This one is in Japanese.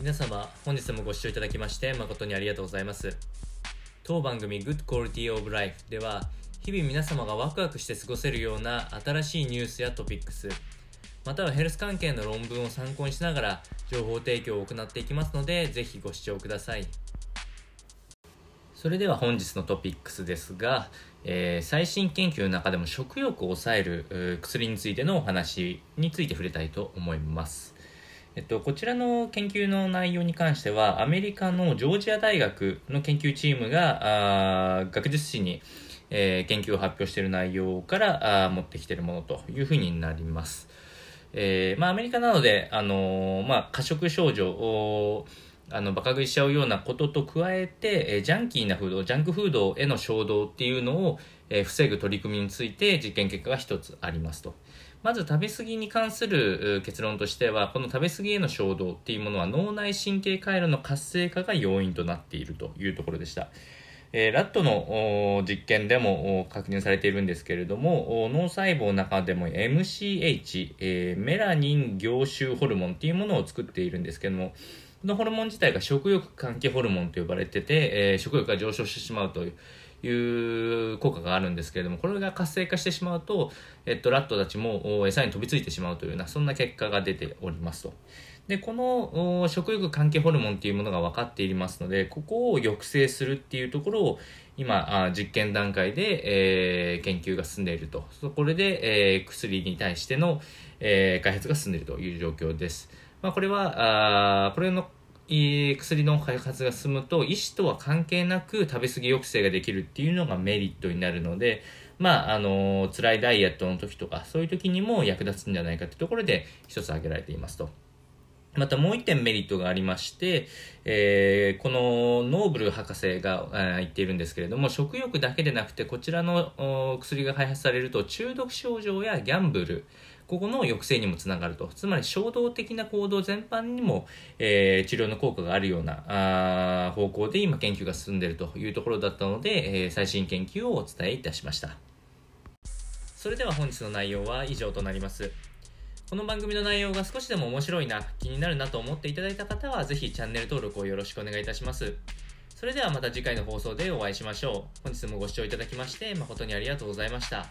皆様本日もご視聴いただきまして誠にありがとうございます。当番組 Good Quality of Life では日々皆様がワクワクして過ごせるような新しいニュースやトピックスまたはヘルス関係の論文を参考にしながら情報提供を行っていきますのでぜひご視聴ください。それでは本日のトピックスですが、えー、最新研究の中でも食欲を抑える薬についてのお話について触れたいと思います。えっと、こちらの研究の内容に関しては、アメリカのジョージア大学の研究チームが、あ学術誌に、えー、研究を発表している内容からあ持ってきているものというふうになります。えー、まあ、アメリカなので、あのー、まあ、過食症状を、あの、バカ食いしちゃうようなことと加えて、えー、ジャンキーなフード、ジャンクフードへの衝動っていうのを、えー、防ぐ取り組みについて実験結果が一つありますと。まず食べ過ぎに関する結論としては、この食べ過ぎへの衝動っていうものは脳内神経回路の活性化が要因となっているというところでした。えー、ラットの実験でも確認されているんですけれども、脳細胞の中でも MCH、えー、メラニン凝集ホルモンっていうものを作っているんですけども、このホルモン自体が食欲関係ホルモンと呼ばれてて、えー、食欲が上昇してしまうといういう効果があるんですけれども、これが活性化してしまうと、えっと、ラットたちも餌に飛びついてしまうというような、そんな結果が出ておりますと。で、この食欲関係ホルモンっていうものが分かっていますので、ここを抑制するっていうところを、今、実験段階で、えー、研究が進んでいると。これで、えー、薬に対しての、えー、開発が進んでいるという状況です。まあ、これは、あこれの薬の開発が進むと医師とは関係なく食べ過ぎ抑制ができるっていうのがメリットになるので、まあ、あの辛いダイエットの時とかそういう時にも役立つんじゃないかってところで一つ挙げられていますと。またもう一点メリットがありまして、えー、このノーブル博士がえ、言っているんですけれども、食欲だけでなくて、こちらの薬が開発されると中毒症状やギャンブル、ここの抑制にもつながると。つまり衝動的な行動全般にも、えー、治療の効果があるようなあ方向で今研究が進んでいるというところだったので、えー、最新研究をお伝えいたしました。それでは本日の内容は以上となります。この番組の内容が少しでも面白いな、気になるなと思っていただいた方は、ぜひチャンネル登録をよろしくお願いいたします。それではまた次回の放送でお会いしましょう。本日もご視聴いただきまして誠にありがとうございました。